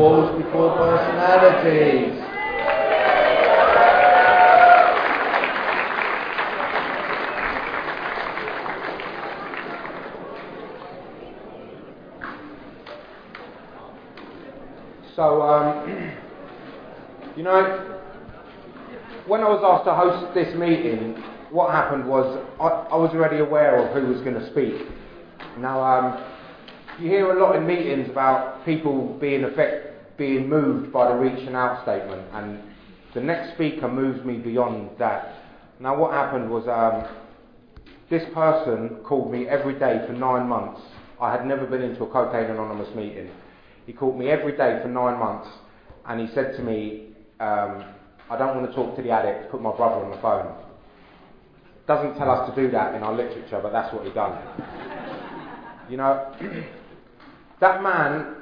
before personalities. So, um, you know, when I was asked to host this meeting, what happened was I, I was already aware of who was going to speak. Now, um, you hear a lot in meetings about people being affect, being moved by the reach and out statement, and the next speaker moves me beyond that. Now, what happened was um, this person called me every day for nine months. I had never been into a Cocaine Anonymous meeting. He called me every day for nine months, and he said to me, um, I don't want to talk to the addict, put my brother on the phone. Doesn't tell us to do that in our literature, but that's what he done. you know, that man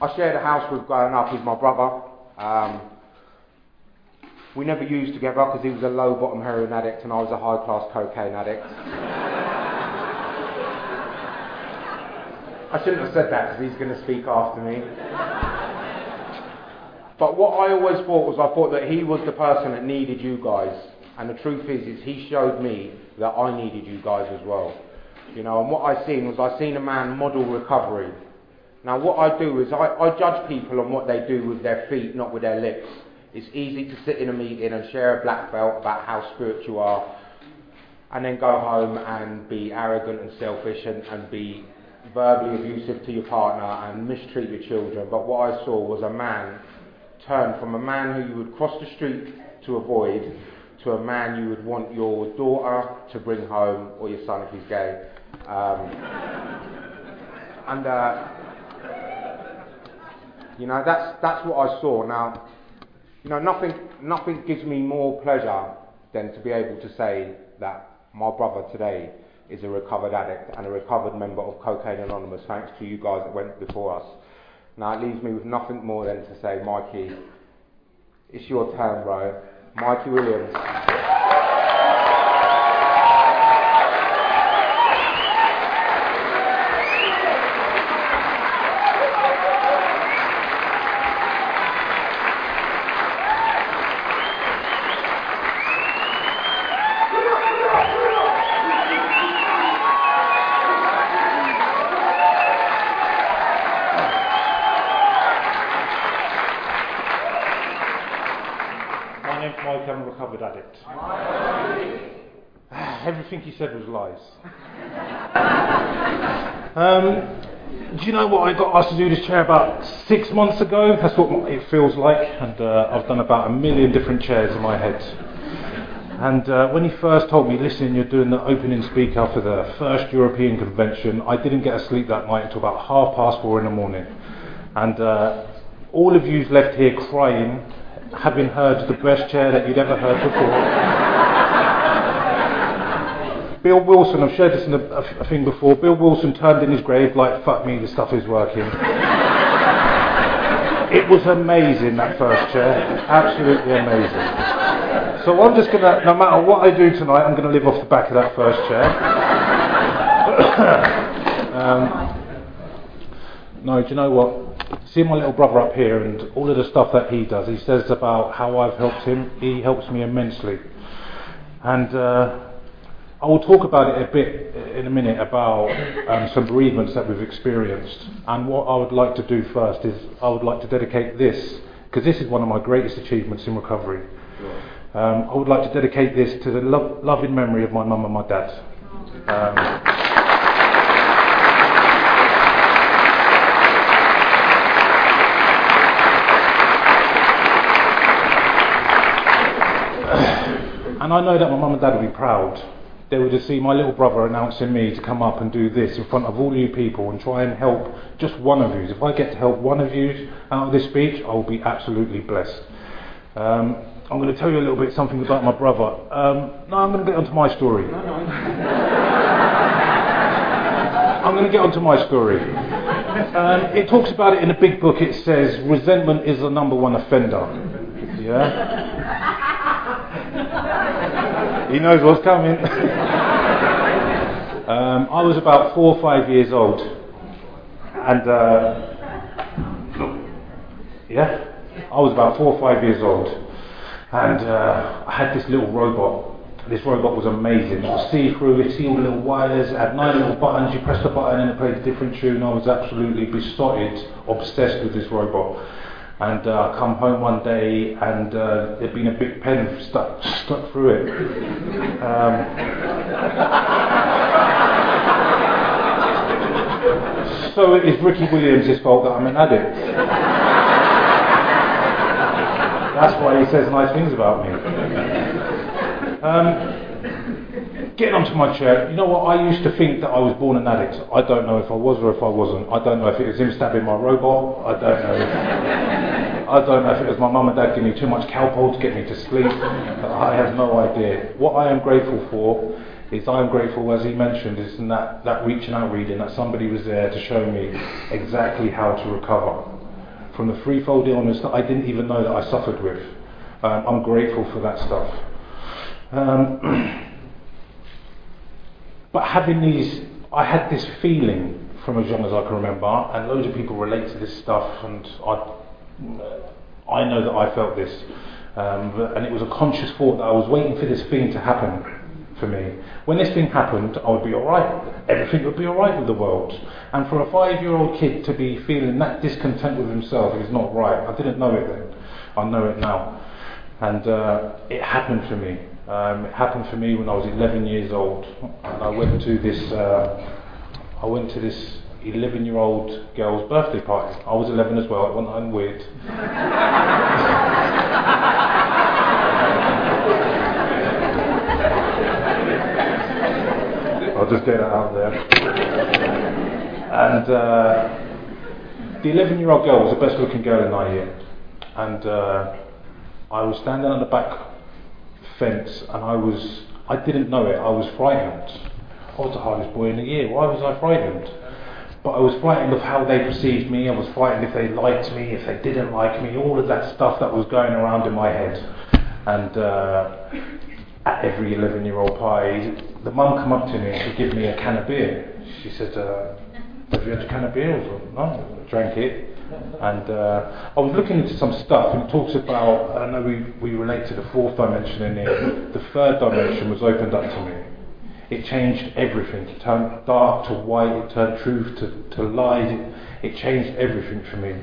I shared a house with growing up, he's my brother. Um, we never used together because he was a low bottom heroin addict and I was a high class cocaine addict. I shouldn't have said that because he's going to speak after me. But what I always thought was I thought that he was the person that needed you guys. And the truth is, is he showed me that I needed you guys as well. You know, and what I seen was I seen a man model recovery. Now what I do is I, I judge people on what they do with their feet, not with their lips. It's easy to sit in a meeting and share a black belt about how spiritual you are, and then go home and be arrogant and selfish and, and be verbally abusive to your partner and mistreat your children. But what I saw was a man turn from a man who you would cross the street to avoid to a man you would want your daughter to bring home or your son if he's gay. Um, and uh, you know that's that's what I saw. Now, you know nothing nothing gives me more pleasure than to be able to say that my brother today is a recovered addict and a recovered member of Cocaine Anonymous, thanks to you guys that went before us. Now it leaves me with nothing more than to say, Mikey, it's your turn, bro. Mikey Williams. My name's Mike, I'm a recovered addict. Everything he said was lies. Um, do you know what? I got asked to do this chair about six months ago. That's what it feels like, and uh, I've done about a million different chairs in my head. And uh, when he first told me, listen, you're doing the opening speaker for the first European convention, I didn't get to sleep that night until about half past four in the morning. And uh, all of you's left here crying, having heard the best chair that you'd ever heard before. Bill Wilson, I've shared this in a, a, a thing before. Bill Wilson turned in his grave like, fuck me, the stuff is working. it was amazing, that first chair. Absolutely amazing. So I'm just going to, no matter what I do tonight, I'm going to live off the back of that first chair. um, no, do you know what? See my little brother up here and all of the stuff that he does. He says about how I've helped him. He helps me immensely. And uh, I will talk about it a bit in a minute about um, some bereavements that we've experienced. And what I would like to do first is I would like to dedicate this, because this is one of my greatest achievements in recovery. Um, I would like to dedicate this to the lo- loving memory of my mum and my dad. Um, and I know that my mum and dad will be proud. They would have seen my little brother announcing me to come up and do this in front of all you people and try and help just one of you. If I get to help one of you out of this speech, I will be absolutely blessed. Um, I'm going to tell you a little bit something about my brother. Um, no, I'm going to get onto my story. I'm going to get onto my story. Um, it talks about it in a big book. It says resentment is the number one offender. Yeah. He knows what's coming. um, I was about four or five years old, and uh, Yeah? I was about four or five years old, and uh, I had this little robot. This robot was amazing. It was see-through, it see all the little wires, it had nine little buttons, you press the button and it played a different tune. I was absolutely besotted, obsessed with this robot. And uh, I come home one day and uh, there'd been a big pen stuck, stuck through it. Um, so it is Ricky Williams' fault that I'm an addict. That's why he says nice things about me. Um, getting onto my chair, you know what? I used to think that I was born an addict. I don't know if I was or if I wasn't. I don't know if it was him stabbing my robot. I don't know. I don't know if it was my mum and dad giving me too much Calpol to get me to sleep. I have no idea. What I am grateful for is I am grateful, as he mentioned, is in that, that reaching out reading, that somebody was there to show me exactly how to recover from the threefold illness that I didn't even know that I suffered with. Um, I'm grateful for that stuff. Um, but having these, I had this feeling from as young as I can remember, and loads of people relate to this stuff, and I, I know that I felt this, um, and it was a conscious thought that I was waiting for this thing to happen for me. When this thing happened, I would be alright. Everything would be alright with the world. And for a five year old kid to be feeling that discontent with himself is not right. I didn't know it then. I know it now. And uh, it happened for me. Um, it happened for me when I was 11 years old. And I went to this, uh, I went to this 11 year old girl's birthday party. I was 11 as well, it wasn't weird. I'll just get it out there. And uh, the 11 year old girl was the best looking girl in our year. And uh, I was standing on the back fence and I was, I didn't know it, I was frightened. I was the hardest boy in the year. Why was I frightened? But I was frightened of how they perceived me. I was frightened if they liked me, if they didn't like me, all of that stuff that was going around in my head. And uh, at every 11 year old party, the mum come up to me and she give me a can of beer. She said, uh, have you had a can of beer? I was like, no, I drank it. And uh, I was looking into some stuff and it talks about, I know we, we relate to the fourth dimension in here, the third dimension was opened up to me. It changed everything. It turned dark to white, it turned truth to, to light, it, it changed everything for me.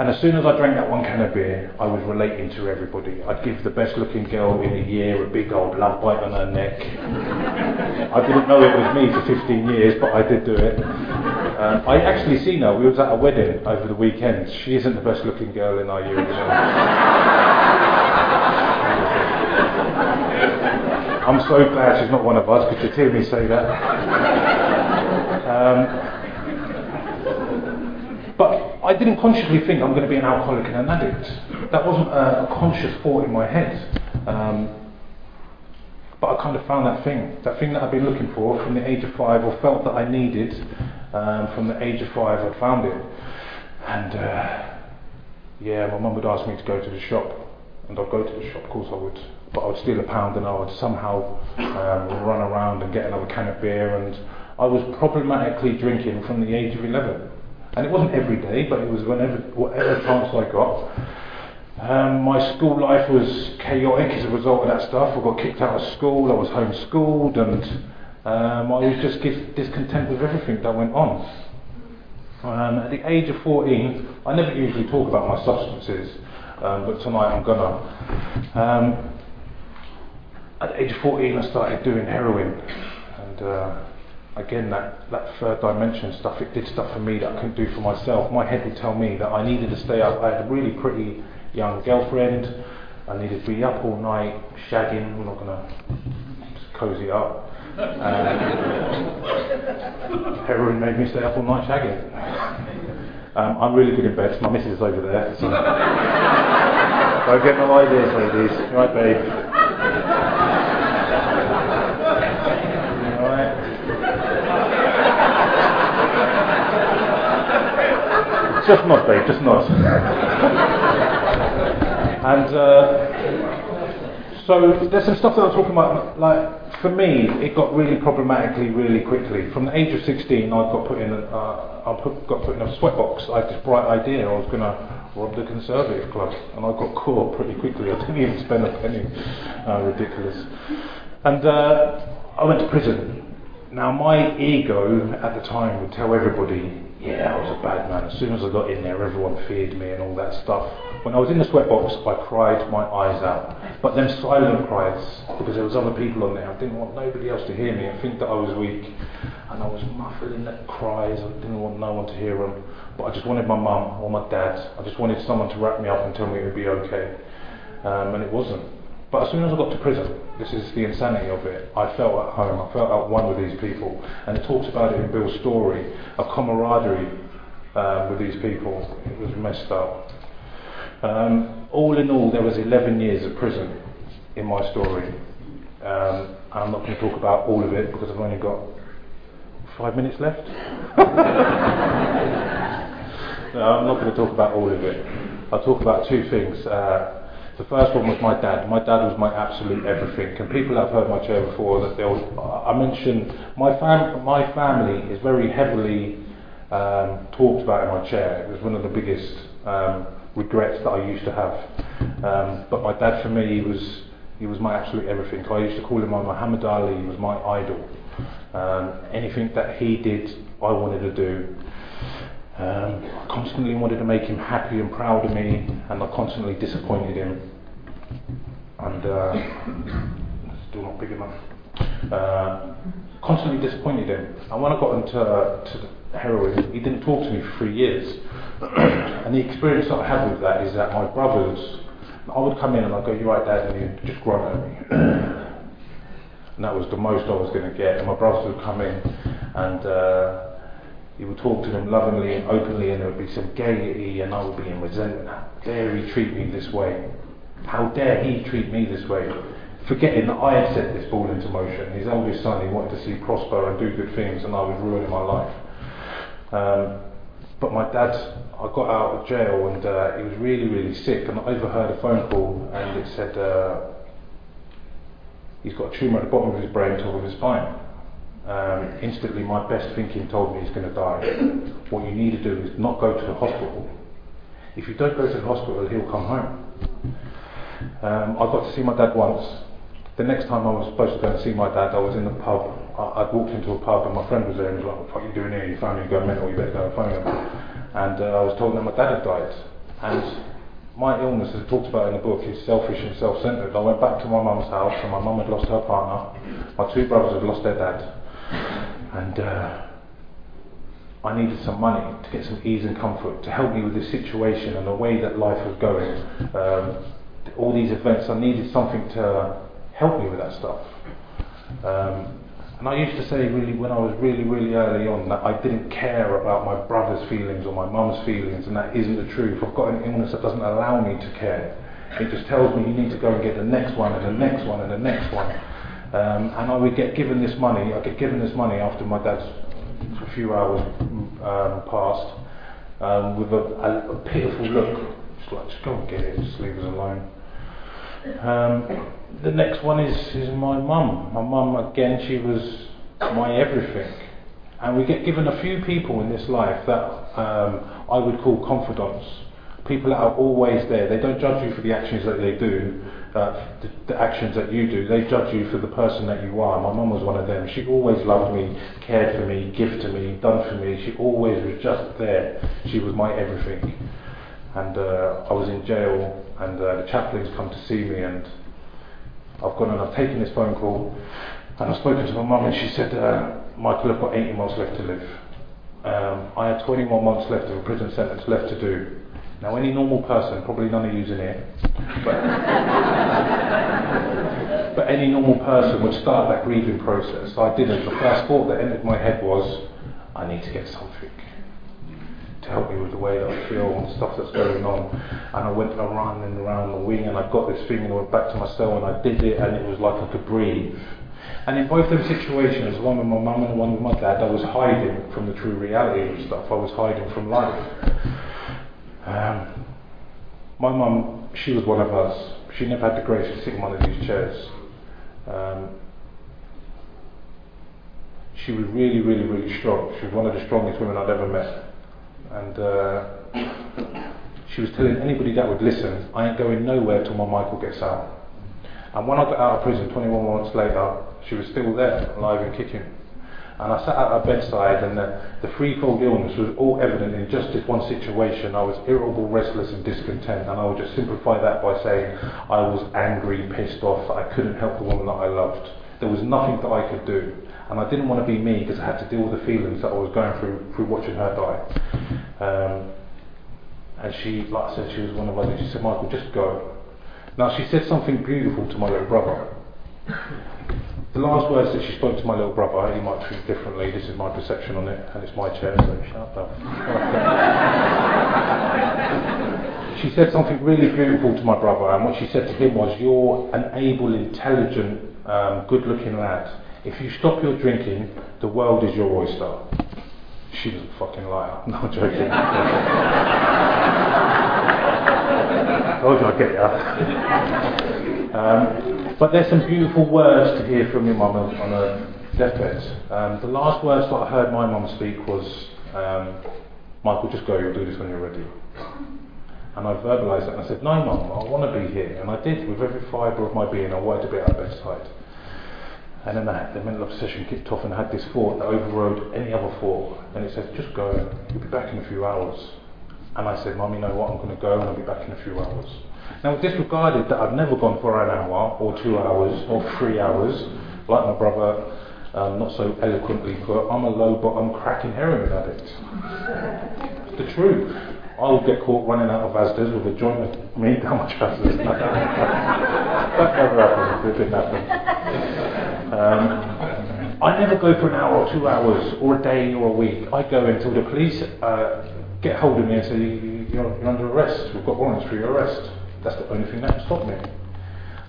And as soon as I drank that one can of beer, I was relating to everybody. I'd give the best looking girl in a year a big old love bite on her neck. I didn't know it was me for 15 years, but I did do it. Um, I actually seen her. We was at a wedding over the weekend. She isn't the best looking girl in our year. I'm so glad she's not one of us. Could you hear me say that? Um, I didn't consciously think I'm going to be an alcoholic and an addict. That wasn't a, a conscious thought in my head. Um, but I kind of found that thing, that thing that I've been looking for from the age of five, or felt that I needed um, from the age of five. I'd found it, and uh, yeah, my mum would ask me to go to the shop, and I'd go to the shop. Of course, I would, but I would steal a pound, and I would somehow um, run around and get another can of beer, and I was problematically drinking from the age of eleven. And it wasn't every day, but it was whenever, whatever chance I got. Um, my school life was chaotic as a result of that stuff. I got kicked out of school, I was homeschooled, and um, I was just discontent with everything that went on. Um, at the age of 14, I never usually talk about my substances, um, but tonight I'm gonna. Um, at the age of 14, I started doing heroin, and uh, again, that, that third dimension stuff, it did stuff for me that I couldn't do for myself. My head would tell me that I needed to stay up. I had a really pretty young girlfriend. I needed to be up all night, shagging. We're not going to cozy up. Um, heroin made me stay up all night shagging. Um, I'm really good in bed. My missus is over there. So. Don't get no ideas, ladies. Right, babe. Just nod, babe, just nod. and uh, so there's some stuff that I'm talking about. Like for me, it got really problematically really quickly. From the age of 16, I got put in. A, uh, I put, got put in a sweatbox. I had this bright idea. I was going to rob the Conservative Club, and I got caught pretty quickly. I didn't even spend a penny. Uh, ridiculous. And uh, I went to prison. Now, my ego at the time would tell everybody, yeah, I was a bad man. As soon as I got in there, everyone feared me and all that stuff. When I was in the sweatbox, I cried my eyes out. But then silent cries, because there was other people on there. I didn't want nobody else to hear me and think that I was weak. And I was muffling the cries. I didn't want no one to hear them. But I just wanted my mum or my dad. I just wanted someone to wrap me up and tell me it would be okay. Um, and it wasn't. But as soon as I got to prison, this is the insanity of it, I felt at home, I felt at one with these people. And it talks about it in Bill's story, a camaraderie um, with these people. It was messed up. Um, all in all, there was 11 years of prison in my story. Um, I'm not going to talk about all of it because I've only got five minutes left. no, I'm not going to talk about all of it. I'll talk about two things. Uh, the first one was my dad. My dad was my absolute everything. And people have heard my chair before that they'll. I mentioned my fam. My family is very heavily um, talked about in my chair. It was one of the biggest um, regrets that I used to have. Um, but my dad, for me, was he was my absolute everything. I used to call him my Muhammad Ali. He was my idol. Um, anything that he did, I wanted to do. Um, I constantly wanted to make him happy and proud of me, and I constantly disappointed him. And uh, still not big enough. Uh, constantly disappointed him. And when I got into uh, to heroin, he didn't talk to me for three years. and the experience that I had with that is that my brothers, I would come in and I'd go, "You right, Dad?" and he'd just grunt at me. and that was the most I was going to get. And my brothers would come in and. Uh, he would talk to them lovingly and openly, and there would be some gaiety, and I would be in resentment. How dare he treat me this way? How dare he treat me this way? Forgetting that I had set this ball into motion. His oldest son, he wanted to see prosper and do good things, and I was ruining my life. Um, but my dad, I got out of jail, and uh, he was really, really sick, and I overheard a phone call, and it said uh, he's got a tumour at the bottom of his brain, top of his spine um, instantly my best thinking told me he's going to die. What you need to do is not go to the hospital. If you don't go to the hospital, he'll come home. Um, I got to see my dad once. The next time I was supposed to go and see my dad, I was in the pub. I, would walked into a pub and my friend was there and he was like, what are you doing here? Your family going mental, you better go and phone him. And uh, I was told that my dad had died. And my illness, as talked about in the book, is selfish and self-centred. I went back to my mum's house and my mum had lost her partner. My two brothers had lost their dad and uh, I needed some money to get some ease and comfort to help me with this situation and the way that life was going. Um, all these events, I needed something to help me with that stuff. Um, and I used to say, really, when I was really, really early on, that I didn't care about my brother's feelings or my mum's feelings, and that isn't the truth. I've got an illness that doesn't allow me to care. It just tells me you need to go and get the next one, and the next one, and the next one. Um, and I would get given this money. I get given this money after my dad's a few hours um, passed, um, with a, a, a, pitiful look. Just just go and get it. Just leave us alone. Um, the next one is is my mum. My mum again. She was my everything. And we get given a few people in this life that um, I would call confidants. People that are always there. They don't judge you for the actions that they do, uh, the, the, actions that you do. They judge you for the person that you are. My mum was one of them. She always loved me, cared for me, gifted to me, done for me. She always was just there. She was my everything. And uh, I was in jail, and uh, the chaplain's come to see me, and I've gone and I've taken this phone call, and I've spoken to my mum, and she said, uh, Michael, I've got 80 months left to live. Um, I had 21 months left of a prison sentence left to do. Now, any normal person, probably none of you's in here, but, but any normal person would start that grieving process. I didn't. The first thought that entered my head was, I need to get something help me with the way that I feel and stuff that's going on. And I went around and around the wing and I got this thing and I went back to my cell and I did it and it was like I could breathe. And in both those situations, one with my mum and one with my dad, I was hiding from the true reality of stuff. I was hiding from life. Um, my mum, she was one of us. She never had the grace to sit in one of these chairs. Um, she was really, really, really strong. She was one of the strongest women I'd ever met. And uh, she was telling anybody that would listen, I ain't going nowhere till my Michael gets out. And when I got out of prison 21 months later, she was still there, alive and kicking. And I sat at her bedside, and the, the threefold illness was all evident in just this one situation. I was irritable, restless, and discontent. And I would just simplify that by saying I was angry, pissed off, I couldn't help the woman that I loved. There was nothing that I could do. And I didn't want to be me because I had to deal with the feelings that I was going through through watching her die. Um, and she, like I said, she was one of us. She said, Michael, just go. Now, she said something beautiful to my little brother. The last words that she spoke to my little brother, he might treat differently. This is my perception on it, and it's my chair, so shut up. she said something really beautiful to my brother, and what she said to him was, You're an able, intelligent, um, good looking lad. If you stop your drinking, the world is your oyster. She was a fucking liar. No, I'm joking. You I'd get you. Um, but there's some beautiful words to hear from your mum on a deathbed. Um, the last words that I heard my mum speak was, um, Michael, just go, you'll do this when you're ready. And I verbalised it and I said, No, mum, I want to be here. And I did, with every fibre of my being, I wanted to be at her bedside. And then the, the mental obsession kicked off and I had this thought that overrode any other thought. And it said, Just go, you'll be back in a few hours. And I said, Mum, you know what, I'm going to go and I'll be back in a few hours. Now, disregarded that I've never gone for an hour or two hours or three hours, like my brother um, not so eloquently put, I'm a low bottom cracking heroin addict. It's the truth. I will get caught running out of Asda's with a joint of meat down my trousers. that never happened. It didn't happen. Um, I never go for an hour or two hours or a day or a week. I go until the police uh, get hold of me and say, you're, you're under arrest. We've got warrants for your arrest. That's the only thing that can stop me.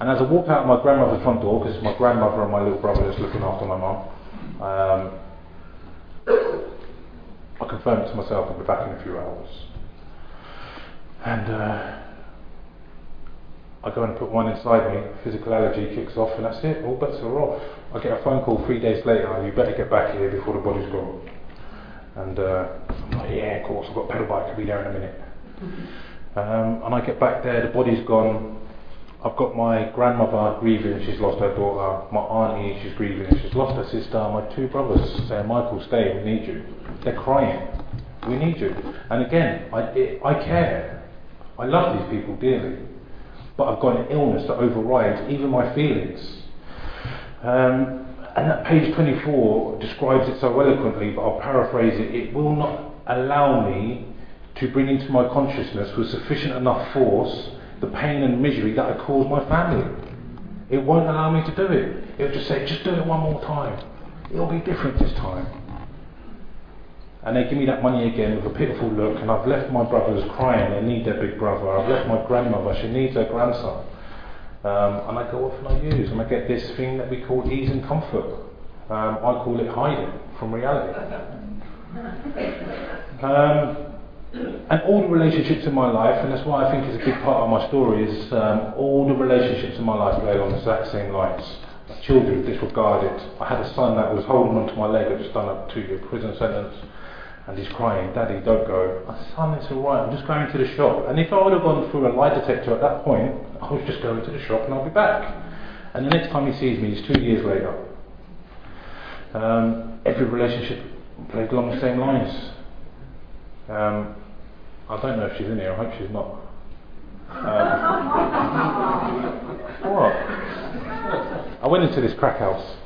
And as I walk out of my grandmother's front door, because it's my grandmother and my little brother that's looking after my mum, um, I confirm it to myself I'll be back in a few hours. And uh, I go and put one inside me, physical allergy kicks off, and that's it, all bets are off. I get a phone call three days later, you better get back here before the body's gone. And uh, I'm like, yeah, of course, I've got a pedal bike, I'll be there in a minute. Um, and I get back there, the body's gone. I've got my grandmother grieving, she's lost her daughter. My auntie, she's grieving, she's lost her sister. My two brothers saying, Michael, stay, we need you. They're crying, we need you. And again, I, it, I care. I love these people dearly. But I've got an illness that overrides even my feelings. Um, and that page 24 describes it so eloquently, but I'll paraphrase it. It will not allow me to bring into my consciousness with sufficient enough force the pain and misery that I caused my family. It won't allow me to do it. It'll just say, just do it one more time. It'll be different this time. And they give me that money again with a pitiful look, and I've left my brothers crying, they need their big brother. I've left my grandmother, she needs her grandson. Um, and I go off and I use, and I get this thing that we call ease and comfort. Um, I call it hiding from reality. Um, and all the relationships in my life, and that's why I think it's a big part of my story, is um, all the relationships in my life play along the exact same lines. Children disregarded. I had a son that was holding onto my leg, I'd just done a two year prison sentence, and he's crying, Daddy, don't go. Said, Son, it's alright, I'm just going to the shop. And if I would have gone through a lie detector at that point, I was just going to the shop and I'll be back. And the next time he sees me is two years later. Um, every relationship played along the same lines. Um, I don't know if she's in here. I hope she's not. Um, what? I went into this crack house.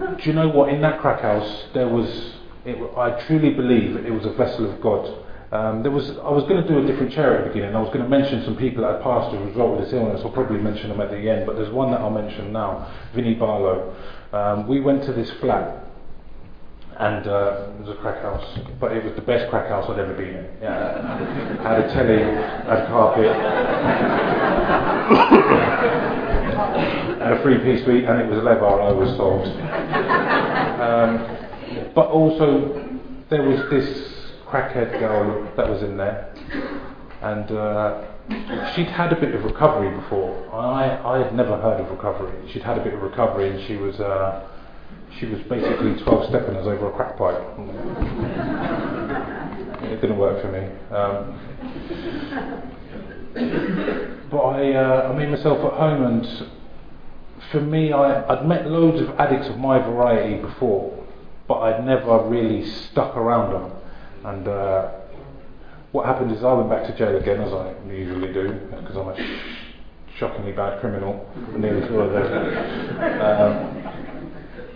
Do you know what? In that crack house, there was. It, I truly believe it was a vessel of God. Um, there was. I was going to do a different chair at the beginning. I was going to mention some people that had passed as a result of this illness. I'll probably mention them at the end, but there's one that I'll mention now. Vinnie Barlow. Um, we went to this flat and uh, it was a crack house, but it was the best crack house I'd ever been in. Yeah. had a telly, had a carpet, a three-piece suite, and it was a lever. I was sold. Um, but also, there was this crackhead girl that was in there, and uh, she'd had a bit of recovery before. I I had never heard of recovery. She'd had a bit of recovery, and she was. Uh, she was basically 12 stepping us over a crack pipe. it didn't work for me. Um, but I, uh, I made myself at home, and for me, I, I'd met loads of addicts of my variety before, but I'd never really stuck around them. And uh, what happened is I went back to jail again, as I usually do, because I'm a shockingly bad criminal. Um,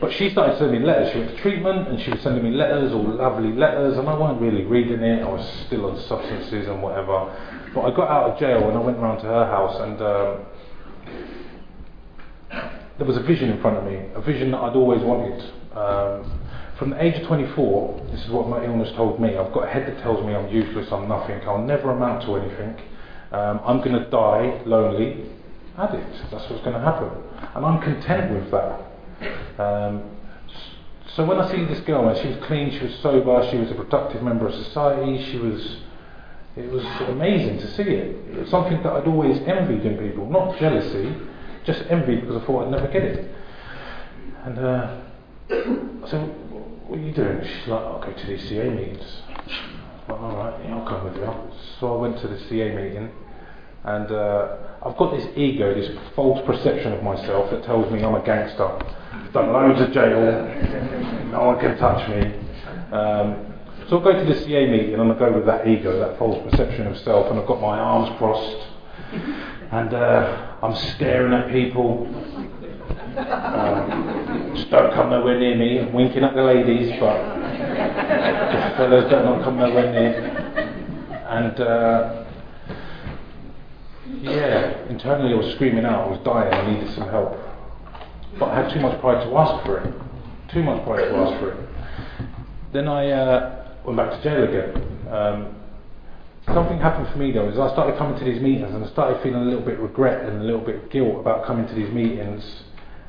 but she started sending me letters. She went to treatment and she was sending me letters, all lovely letters, and I wasn't really reading it. I was still on substances and whatever. But I got out of jail and I went round to her house, and um, there was a vision in front of me, a vision that I'd always wanted. Um, from the age of 24, this is what my illness told me. I've got a head that tells me I'm useless, I'm nothing, I'll never amount to anything. Um, I'm going to die lonely, addict. That's what's going to happen. And I'm content with that. Um, so when I see this girl, and she was clean, she was sober, she was a productive member of society, she was, it was amazing to see it. Something that I'd always envied in people, not jealousy, just envy because I thought I'd never get it. And uh, I said, what are you doing? She's like, I'll go to these CA meetings. Like, all right, yeah, I'll come with you. So I went to the CA meeting, and uh, I've got this ego, this false perception of myself that tells me I'm a gangster. I've done loads of jail, no one can touch me. Um, so I go to the CA meeting and I go with that ego, that false perception of self, and I've got my arms crossed, and uh, I'm staring at people. Um, just don't come nowhere near me. I'm winking at the ladies, but the fellas don't come nowhere near. And uh, yeah, internally I was screaming out. I was dying. I needed some help, but I had too much pride to ask for it. Too much pride to ask for it. Then I uh, went back to jail again. Um, something happened for me though, is I started coming to these meetings and I started feeling a little bit regret and a little bit of guilt about coming to these meetings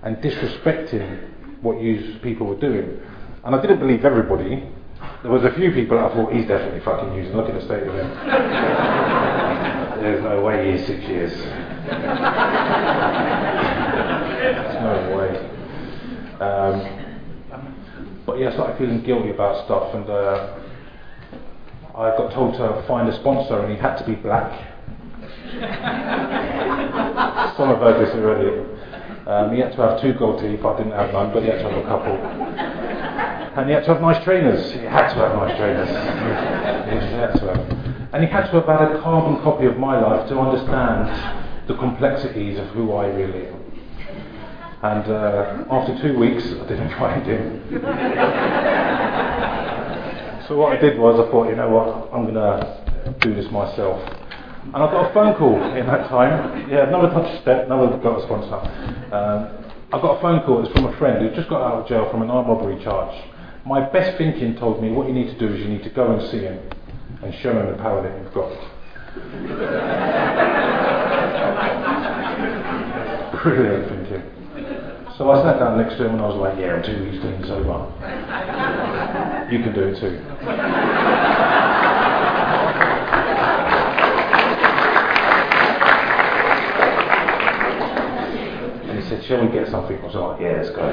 and disrespecting what you people were doing. And I didn't believe everybody. There was a few people I thought he's definitely fucking using. Look at the state of him. There's no way he's six years. There's no way. Um, but yeah, I started feeling guilty about stuff, and uh, I got told to find a sponsor, and he had to be black. Some have heard this already. Um, he had to have two gold teeth. I didn't have none, but he had to have a couple. And he had to have nice trainers. He had to have nice trainers. he had to have. And he had to have had a carbon copy of my life to understand the complexities of who I really am. And uh, after two weeks, I didn't find him. So what I did was I thought, you know what, I'm going to do this myself. And I got a phone call in that time. Yeah, another touch step, another got a sponsor. Um, I got a phone call. It's from a friend who just got out of jail from an armed robbery charge. My best thinking told me what you need to do is you need to go and see him and show him the power that you've got. Brilliant. So I sat down next to him and I was like, yeah, I'm two weeks clean sober. You can do it too. and he said, shall we get something? I was like, yeah, let's go.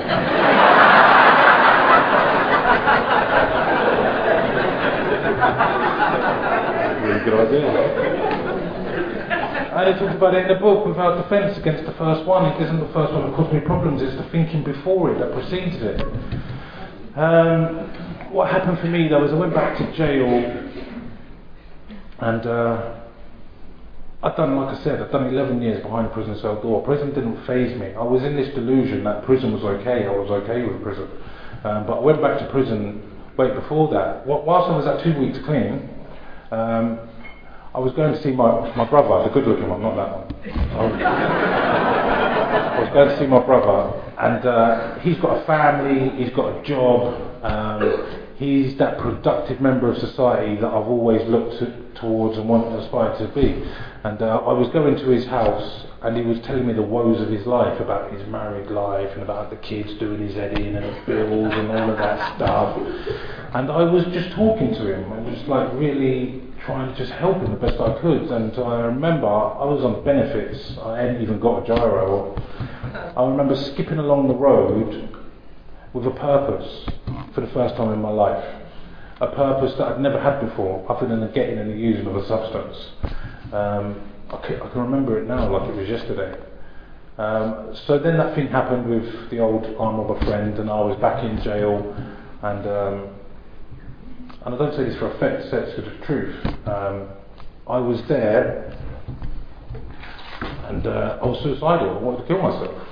really good idea. I talked about it in the book without defence against the first one. It isn't the first one that caused me problems, it's the thinking before it that precedes it. Um, what happened for me though is I went back to jail and uh, I'd done, like I said, I'd done 11 years behind a prison cell door. Prison didn't faze me. I was in this delusion that prison was okay. I was okay with prison. Um, but I went back to prison wait before that. Whilst I was at two weeks clean, um, I was going to see my, my brother, the good looking one, not that one. I was going to see my brother, and uh, he's got a family, he's got a job, um, he's that productive member of society that I've always looked to, towards and wanted to aspire to be. And uh, I was going to his house, and he was telling me the woes of his life about his married life and about the kids doing his head in and bills and all of that stuff. And I was just talking to him. I was like really trying to just help him the best I could. And I remember I was on benefits. I hadn't even got a giro. I remember skipping along the road with a purpose for the first time in my life. a purpose that I'd never had before, other than the getting and the using of a substance. Um, I, can, I, can, remember it now like it was yesterday. Um, so then that thing happened with the old arm of a friend, and I was back in jail, and um, and I don't say this for effect, say it's for the truth. Um, I was there, and uh, I was suicidal. I wanted to kill myself.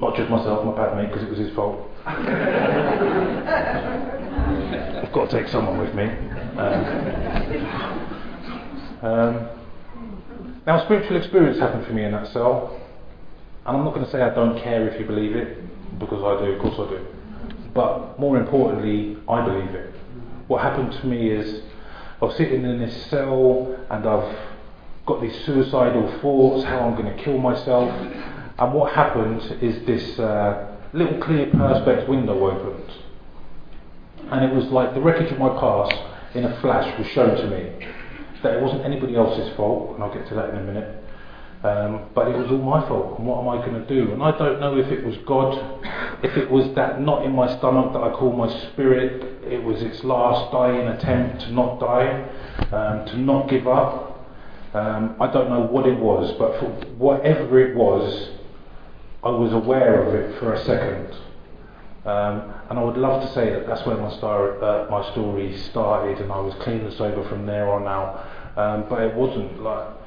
Not just myself, my mate, because it was his fault. I've got to take someone with me. Um, um, now, spiritual experience happened for me in that cell, and I'm not going to say I don't care if you believe it, because I do, of course I do. But more importantly, I believe it. What happened to me is I was sitting in this cell and I've got these suicidal thoughts, how I'm going to kill myself. And what happened is this uh, little clear perspex window opened. And it was like the wreckage of my past in a flash was shown to me. That it wasn't anybody else's fault, and I'll get to that in a minute. Um, but it was all my fault, and what am I going to do? And I don't know if it was God, if it was that knot in my stomach that I call my spirit, it was its last dying attempt to not die, um, to not give up. Um, I don't know what it was, but for whatever it was, I was aware of it for a second. Um, and I would love to say that that's where my, star, uh, my story started, and I was clean and sober from there on out. Um, but it wasn't like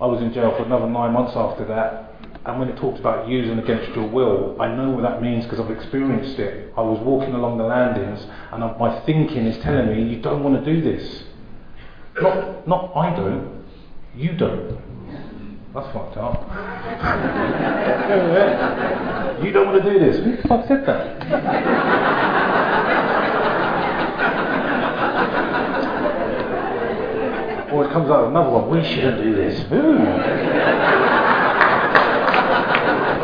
I was in jail for another nine months after that. And when it talks about using against your will, I know what that means because I've experienced it. I was walking along the landings, and my thinking is telling me, you don't want to do this. Not, not I don't, you don't. That's fucked up. you don't want to do this. Who the fuck said that? Or it comes out another one, we shouldn't do this. Who?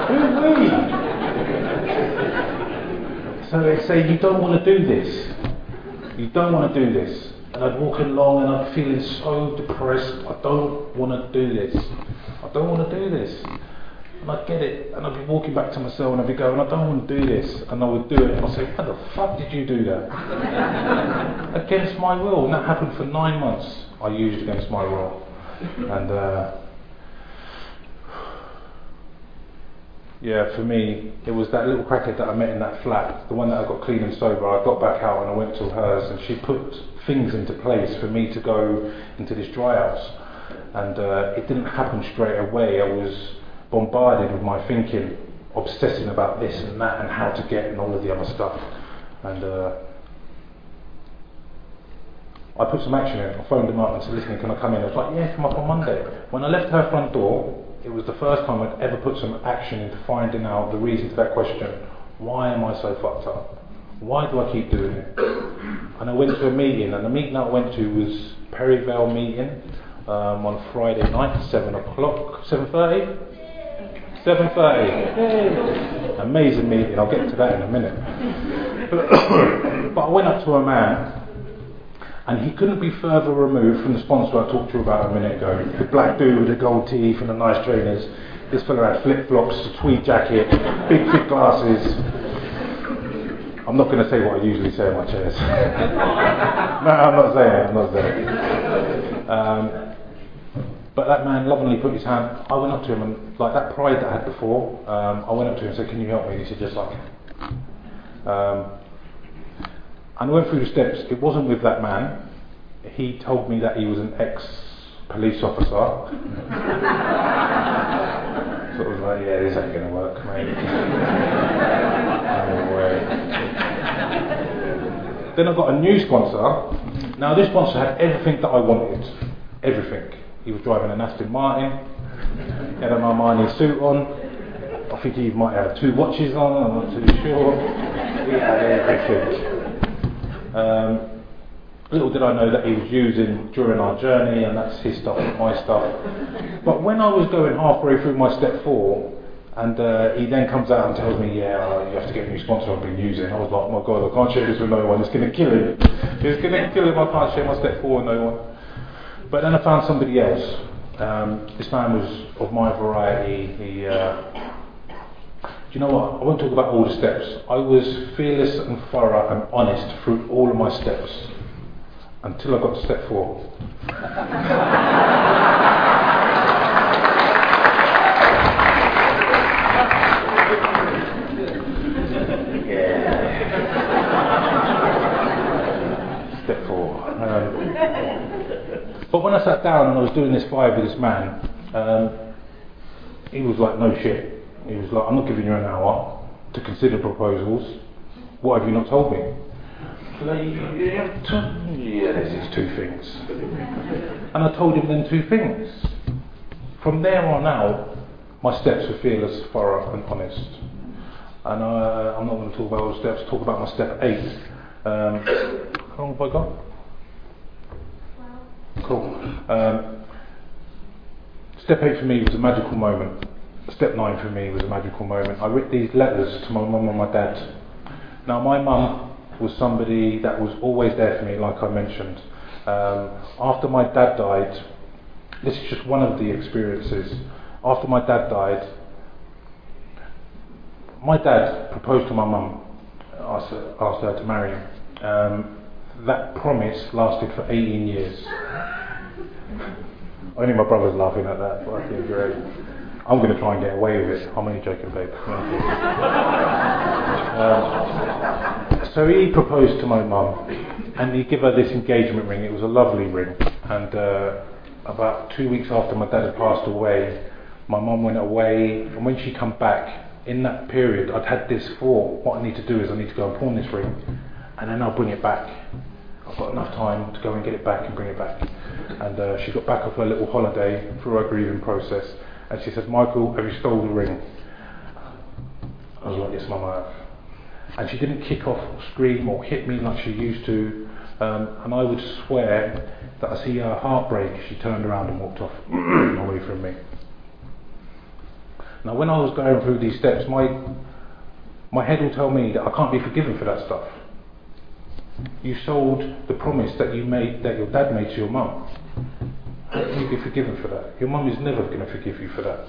Who we? So they say, you don't want to do this. You don't want to do this. And I'd walk along and I'm feeling so depressed. I don't want to do this. I don't want to do this. And I'd get it, and I'd be walking back to my cell, and I'd be going, I don't want to do this. And I would do it, and I'd say, How the fuck did you do that? Against my will. And that happened for nine months. I used against my will. And uh, yeah, for me, it was that little crackhead that I met in that flat, the one that I got clean and sober. I got back out and I went to hers, and she put things into place for me to go into this dry house. And uh, it didn't happen straight away. I was bombarded with my thinking, obsessing about this and that and how to get and all of the other stuff. And uh, I put some action in. I phoned him up and said, listen, can I come in? I was like, yeah, come up on Monday. When I left her front door, it was the first time I'd ever put some action into finding out the reason to that question. Why am I so fucked up? Why do I keep doing it? And I went to a meeting, and the meeting I went to was Perryvale meeting um, on Friday night, 7 o'clock, 7.30? 7.30. Amazing meeting, I'll get to that in a minute. but I went up to a man and he couldn't be further removed from the sponsor I talked to you about a minute ago. The black dude with the gold teeth and the nice trainers. This fellow had flip flops, a tweed jacket, big thick glasses. I'm not going to say what I usually say in my chairs. no, I'm not saying it, I'm not saying it. Um, but that man lovingly put his hand. I went up to him and, like that pride that I had before, um, I went up to him and said, Can you help me? And he said, Just like. Um, and I went through the steps. It wasn't with that man. He told me that he was an ex police officer. so I was like, yeah, this ain't going to work, mate. no way. Then I got a new sponsor. Now, this sponsor had everything that I wanted. Everything. He was driving an Aston Martin. Had an Armani suit on. I think he might have two watches on, I'm not too sure. He had everything. Um, little did I know that he was using during our journey, and that's his stuff, my stuff. But when I was going halfway through my step four, and uh, he then comes out and tells me, yeah, uh, you have to get a new sponsor I've been using. I was like, oh my god, I can't share this with no one. It's going to kill him. It's going to kill him. I can't share my step four with no one. But then I found somebody else. Um, this man was of my variety. He uh, you know what? I won't talk about all the steps. I was fearless and thorough and honest through all of my steps until I got to step four. step four. Um, but when I sat down and I was doing this five with this man, um, he was like, no shit. He was like, I'm not giving you an hour to consider proposals. What have you not told me? yeah, this is two things. And I told him then two things. From there on out, my steps were fearless, thorough, and honest. And uh, I'm not going to talk about all the steps, talk about my step eight. Um, how long have I got? Cool. Um, step eight for me was a magical moment step nine for me was a magical moment. I wrote these letters to my mum and my dad. Now, my mum was somebody that was always there for me, like I mentioned. Um, after my dad died, this is just one of the experiences. After my dad died, my dad proposed to my mum, asked, asked her to marry him. Um, that promise lasted for 18 years. Only my brother's laughing at that, but I think great. I'm going to try and get away with it. I'm only joking, babe. um, so he proposed to my mum, and he gave her this engagement ring. It was a lovely ring. And uh, about two weeks after my dad had passed away, my mum went away, and when she come back, in that period, I'd had this thought: what I need to do is I need to go and pawn this ring, and then I'll bring it back. I've got enough time to go and get it back and bring it back. And uh, she got back off her little holiday through her grieving process and she said, Michael, have you stolen the ring? I was like, yes, Mum, I have. And she didn't kick off or scream or hit me like she used to. Um, and I would swear that I see her heartbreak. She turned around and walked off away from me. Now, when I was going through these steps, my, my head will tell me that I can't be forgiven for that stuff. You sold the promise that you made, that your dad made to your mum. Be forgiven for that? Your mum is never going to forgive you for that.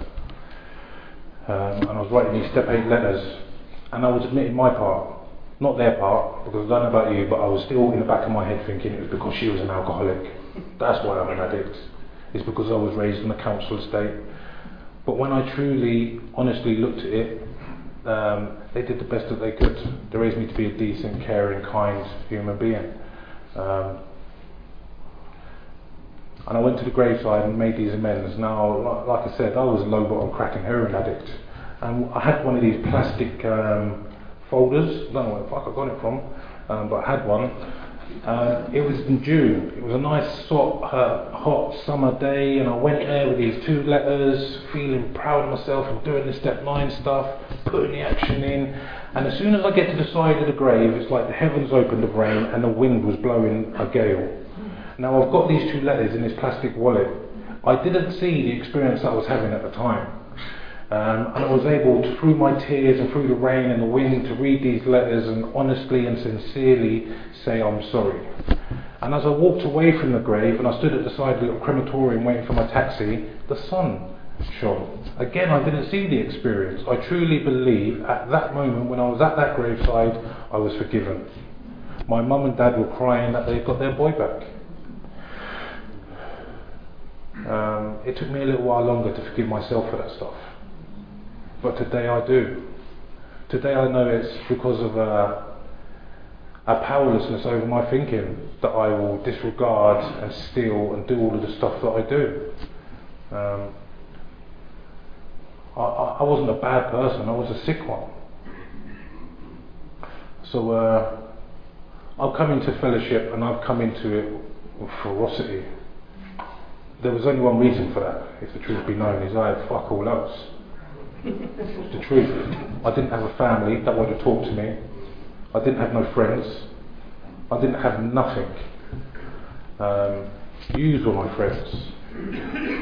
Um, and I was writing these step eight letters, and I was admitting my part, not their part, because I don't know about you, but I was still in the back of my head thinking it was because she was an alcoholic. That's why I'm an addict. It's because I was raised in a council estate. But when I truly, honestly looked at it, um, they did the best that they could. They raised me to be a decent, caring, kind human being. Um, and I went to the graveside and made these amends. Now, like I said, I was a low bottom cracking heroin addict. And I had one of these plastic um, folders, I don't know where the fuck I got it from, um, but I had one. Uh, it was in June. It was a nice, sort, uh, hot summer day, and I went there with these two letters, feeling proud of myself and doing the step nine stuff, putting the action in. And as soon as I get to the side of the grave, it's like the heavens opened of rain and the wind was blowing a gale. Now I've got these two letters in this plastic wallet. I didn't see the experience I was having at the time. Um, and I was able, to, through my tears and through the rain and the wind, to read these letters and honestly and sincerely say, I'm sorry. And as I walked away from the grave and I stood at the side of the crematorium waiting for my taxi, the sun shone. Again, I didn't see the experience. I truly believe at that moment when I was at that graveside, I was forgiven. My mum and dad were crying that they'd got their boy back. Um, it took me a little while longer to forgive myself for that stuff. But today I do. Today I know it's because of a, a powerlessness over my thinking that I will disregard and steal and do all of the stuff that I do. Um, I, I, wasn't a bad person, I was a sick one. So uh, I've come into fellowship and I've come into it with ferocity there was only one reason for that, if the truth be known, is I had fuck all else. the truth. I didn't have a family that wanted to talk to me. I didn't have no friends. I didn't have nothing. Um, yous were my friends.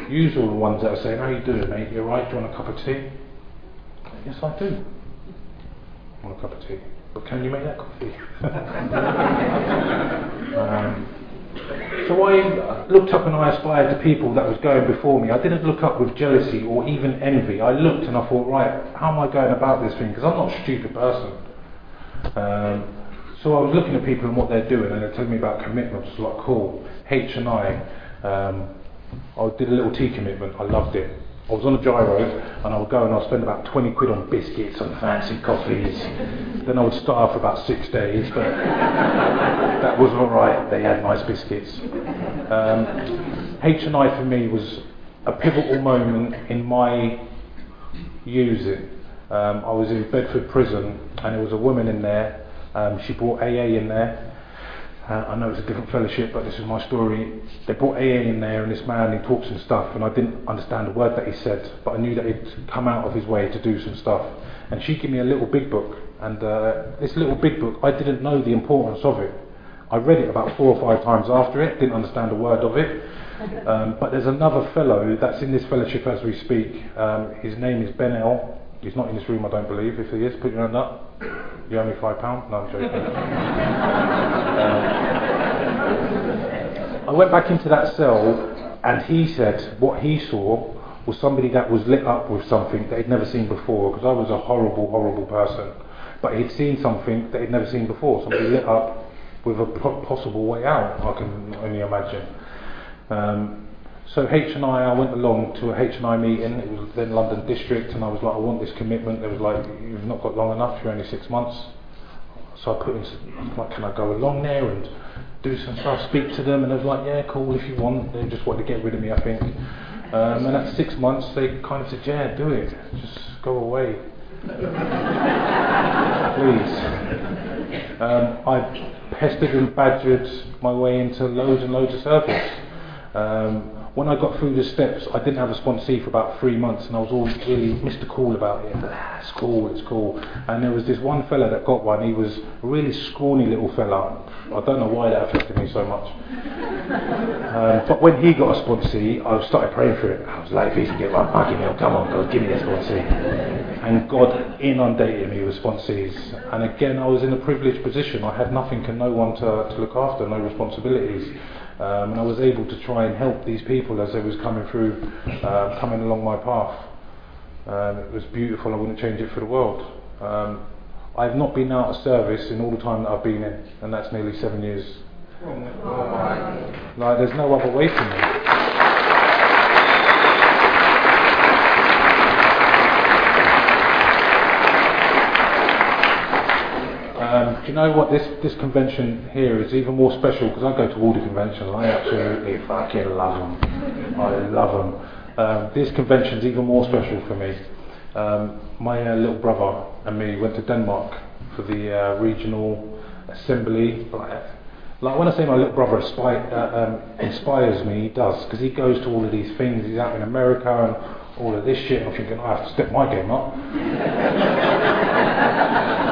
Yous were the ones that are saying, how you doing mate, you alright, do you want a cup of tea? Yes I do. I want a cup of tea. But can you make that coffee? um, So I looked up and I aspired to people that was going before me. I didn't look up with jealousy or even envy. I looked and I thought, right, how am I going about this thing? Because I'm not a stupid person. Um, so I was looking at people and what they're doing, and they're telling me about commitments. Like, cool, H and I. Um, I did a little tea commitment. I loved it. I was on a giro and I would go and I'd spend about 20 quid on biscuits and fancy coffees. then I would starve for about six days, but that was alright. They had nice biscuits. Um, H&I for me was a pivotal moment in my using. Um, I was in Bedford prison and there was a woman in there. Um, she brought AA in there uh, I know it's a different fellowship, but this is my story. They brought AA in there, and this man, he talks some stuff, and I didn't understand a word that he said, but I knew that he'd come out of his way to do some stuff. And she gave me a little big book, and uh, this little big book, I didn't know the importance of it. I read it about four or five times after it, didn't understand a word of it. Um, but there's another fellow that's in this fellowship as we speak. Um, his name is Ben L. He's not in this room, I don't believe. If he is, put your hand up. You owe me five pounds? No, I'm joking. um, I went back into that cell, and he said what he saw was somebody that was lit up with something that he'd never seen before, because I was a horrible, horrible person. But he'd seen something that he'd never seen before, somebody lit up with a possible way out, I can only imagine. Um, so H and I, I went along to a H and I meeting. It was then London District, and I was like, I want this commitment. They was like, you've not got long enough. You're only six months. So I put in, was like, can I go along there and do some stuff, speak to them? And they was like, yeah, cool, if you want. They just wanted to get rid of me, I think. Um, and at six months, they kind of said, yeah, do it. Just go away. Please. Um, I pestered and badgered my way into loads and loads of service. Um, when I got through the steps, I didn't have a sponsee for about three months, and I was all really Mr. Cool about it. Ah, it's cool, it's cool. And there was this one fella that got one. He was a really scrawny little fella. I don't know why that affected me so much. Um, but when he got a sponsee, I started praying for it. I was like, if he can get one, fucking hell, come on, God, give me a sponsee. And God inundated me with sponsees. And again, I was in a privileged position. I had nothing and no one to, to look after, no responsibilities. Um, and I was able to try and help these people as they was coming through, uh, coming along my path. Um, it was beautiful. I wouldn't change it for the world. Um, I've not been out of service in all the time that I've been in, and that's nearly seven years. Oh like, there's no other way for me. Um, do you know what this, this convention here is even more special because I go to all the conventions I absolutely fucking love them. I love them. Um, this convention is even more special for me. Um, my uh, little brother and me went to Denmark for the uh, regional assembly. Like, like when I say my little brother uh, um, inspires me, he does because he goes to all of these things. He's out in America and all of this shit. I'm thinking I have to step my game up.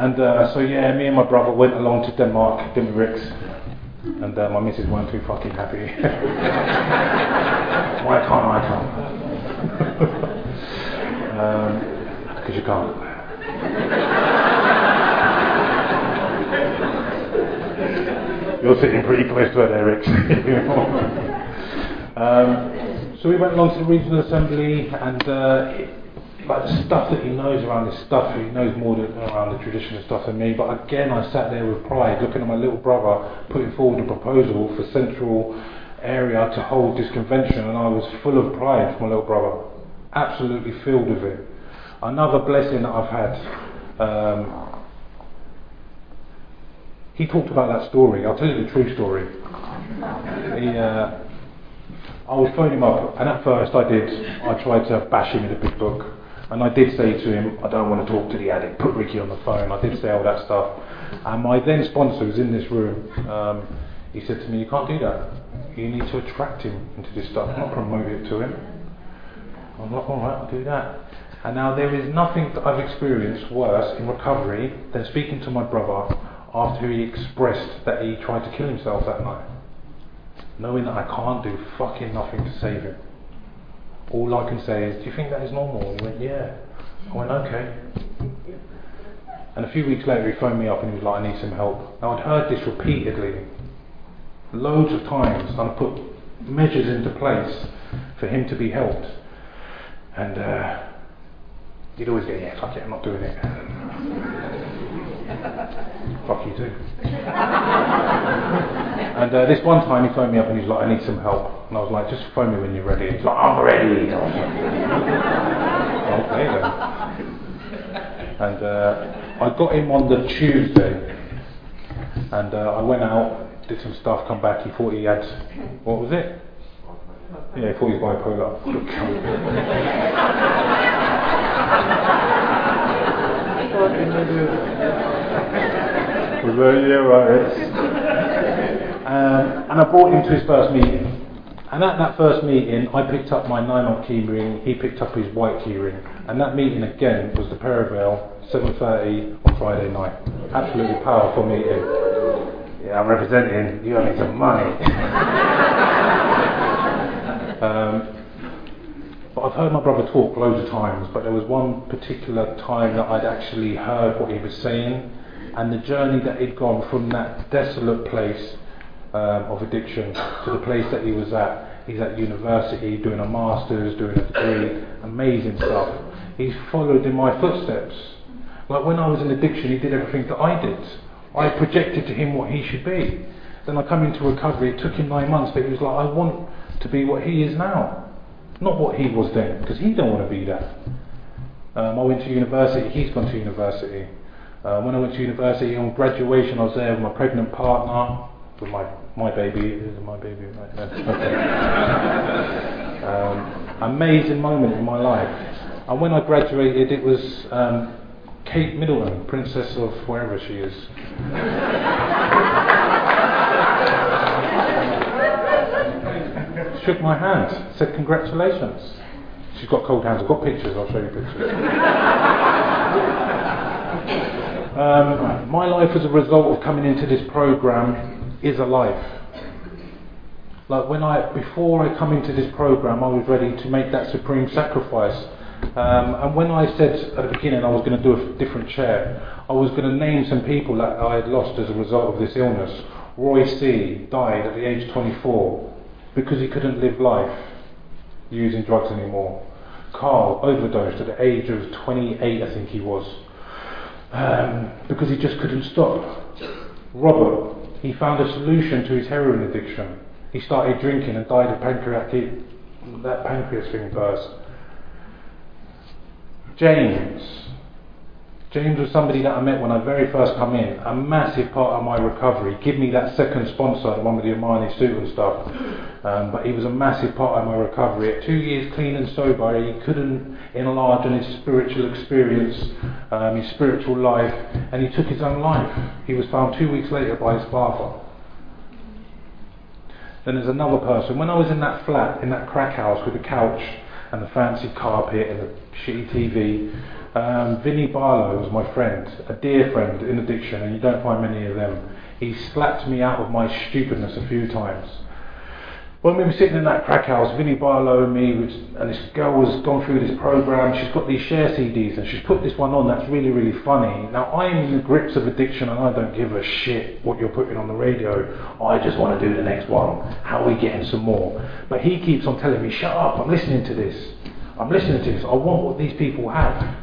And uh, so yeah, me and my brother went along to Denmark, Ricks? And uh, my missus weren't too fucking happy. Why can't I come? Because um, you can't. You're sitting pretty close to there, Ricks. um, so we went along to the regional assembly and uh, but the stuff that he knows around this stuff, he knows more than, around the traditional stuff than me. But again, I sat there with pride, looking at my little brother putting forward a proposal for central area to hold this convention, and I was full of pride for my little brother, absolutely filled with it. Another blessing that I've had. Um, he talked about that story. I'll tell you the true story. He, uh, I was phoning him up, and at first I did. I tried to bash him in a big book. And I did say to him, I don't want to talk to the addict, put Ricky on the phone. I did say all that stuff. And my then sponsor was in this room. Um, he said to me, You can't do that. You need to attract him into this stuff, not promote it to him. I'm like, Alright, I'll do that. And now there is nothing that I've experienced worse in recovery than speaking to my brother after he expressed that he tried to kill himself that night. Knowing that I can't do fucking nothing to save him all I can say is, do you think that is normal? And he went, yeah. I went, okay. And a few weeks later, he phoned me up and he was like, I need some help. Now, I'd heard this repeatedly, loads of times, and I put measures into place for him to be helped. And uh, he'd always go, yeah, fuck it, I'm not doing it. Fuck you too. and uh, this one time he phoned me up and he was like, I need some help. And I was like, just phone me when you're ready. He's like, I'm ready. okay then. And uh, I got him on the Tuesday. And uh, I went out, did some stuff, come back. He thought he had, what was it? Yeah, he thought he was bipolar. Yeah, right. Um, and I brought him to his first meeting. And at that first meeting, I picked up my 9 key ring, he picked up his white key ring. And that meeting again was the Perivale, 7.30 on Friday night. Absolutely powerful meeting. Yeah, I'm representing, you owe me some money. um, but I've heard my brother talk loads of times, but there was one particular time that I'd actually heard what he was saying and the journey that he'd gone from that desolate place um, of addiction to the place that he was at. He's at university doing a master's, doing a degree, amazing stuff. He's followed in my footsteps. Like when I was in addiction, he did everything that I did. I projected to him what he should be. Then I come into recovery. It took him nine months, but he was like, I want to be what he is now. Not what he was then, because he don't want to be that. Um, I went to university, he's gone to university. Uh, when I went to university on graduation, I was there with my pregnant partner, with my my baby. Is my baby? Okay. um, amazing moment in my life. And when I graduated, it was um, Kate Middleton, Princess of wherever she is. shook my hand, said congratulations. She's got cold hands. I've got pictures. I'll show you pictures. um, my life as a result of coming into this program is a life. Like when I, before I come into this program, I was ready to make that supreme sacrifice. Um, and when I said at the beginning I was going to do a different chair, I was going to name some people that I had lost as a result of this illness. Roy C. died at the age of 24 because he couldn't live life using drugs anymore. Carl overdosed at the age of 28, I think he was, um, because he just couldn't stop. Robert, he found a solution to his heroin addiction. He started drinking and died of pancreatic, that pancreas thing burst. James, James was somebody that I met when I very first come in, a massive part of my recovery. Give me that second sponsor, the one with the Armani suit and stuff. Um, but he was a massive part of my recovery. At two years clean and sober, he couldn't enlarge on his spiritual experience, um, his spiritual life, and he took his own life. He was found two weeks later by his father. Then there's another person. When I was in that flat, in that crack house with the couch and the fancy carpet and the shitty TV, um, Vinnie Barlow was my friend, a dear friend in addiction, and you don't find many of them. He slapped me out of my stupidness a few times. When we were sitting in that crack house, Vinnie Barlow and me, and this girl has gone through this program. She's got these share CDs, and she's put this one on that's really, really funny. Now I'm in the grips of addiction, and I don't give a shit what you're putting on the radio. I just want to do the next one. How are we getting some more? But he keeps on telling me, "Shut up! I'm listening to this. I'm listening to this. I want what these people have."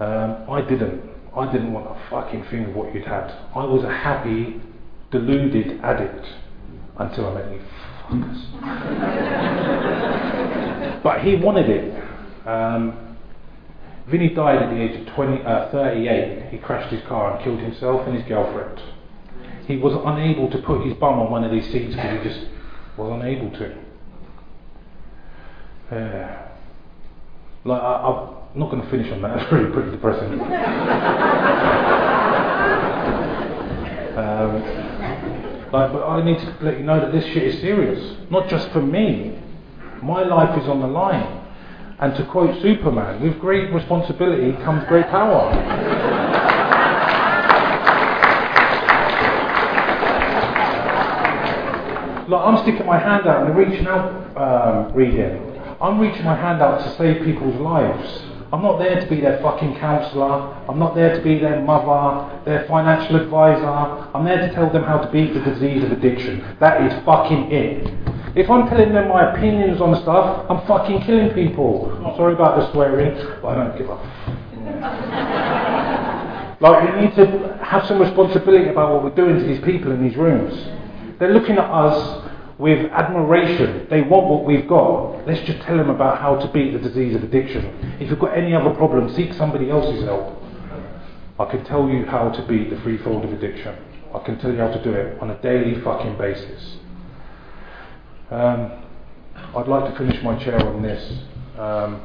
Um, I didn't. I didn't want a fucking thing of what you'd had. I was a happy, deluded addict until I met you fuckers. but he wanted it. Um, Vinny died at the age of 20, uh, 38. He crashed his car and killed himself and his girlfriend. He was unable to put his bum on one of these seats because he just was unable to. Yeah. Like I, I I'm not going to finish on that. That's really pretty depressing. um, like, but I need to let you know that this shit is serious. Not just for me. My life is on the line. And to quote Superman, with great responsibility comes great power. like I'm sticking my hand out and reaching out, um, reading. I'm reaching my hand out to save people's lives. I'm not there to be their fucking counsellor. I'm not there to be their mother, their financial advisor. I'm there to tell them how to beat the disease of addiction. That is fucking it. If I'm telling them my opinions on stuff, I'm fucking killing people. I'm sorry about the swearing, but I don't give a like, we need to have some responsibility about what we're doing to these people in these rooms. They're looking at us with admiration. They want what we've got. Let's just tell them about how to beat the disease of addiction. If you've got any other problem, seek somebody else's help. I can tell you how to beat the threefold of addiction. I can tell you how to do it on a daily fucking basis. Um, I'd like to finish my chair on this. Um,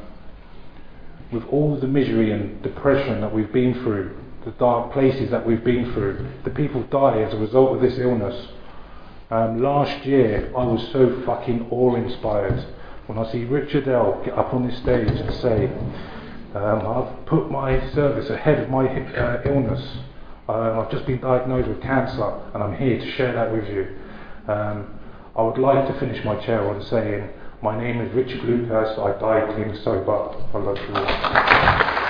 with all the misery and depression that we've been through, the dark places that we've been through, the people die as a result of this illness. Um, last year, I was so fucking awe-inspired when I see Richard L. get up on this stage and say, um, I've put my service ahead of my uh, illness. Um, I've just been diagnosed with cancer and I'm here to share that with you. Um, I would like to finish my chair on saying, my name is Richard Lucas, I died clean sober. I love you all.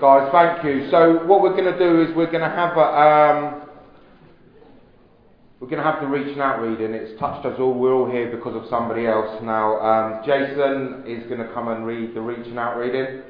Guys, thank you. So what we're going to do is we're going to have a, um, we're going to have the reaching out reading. It's touched us all. We're all here because of somebody else. Now, um, Jason is going to come and read the reaching out reading.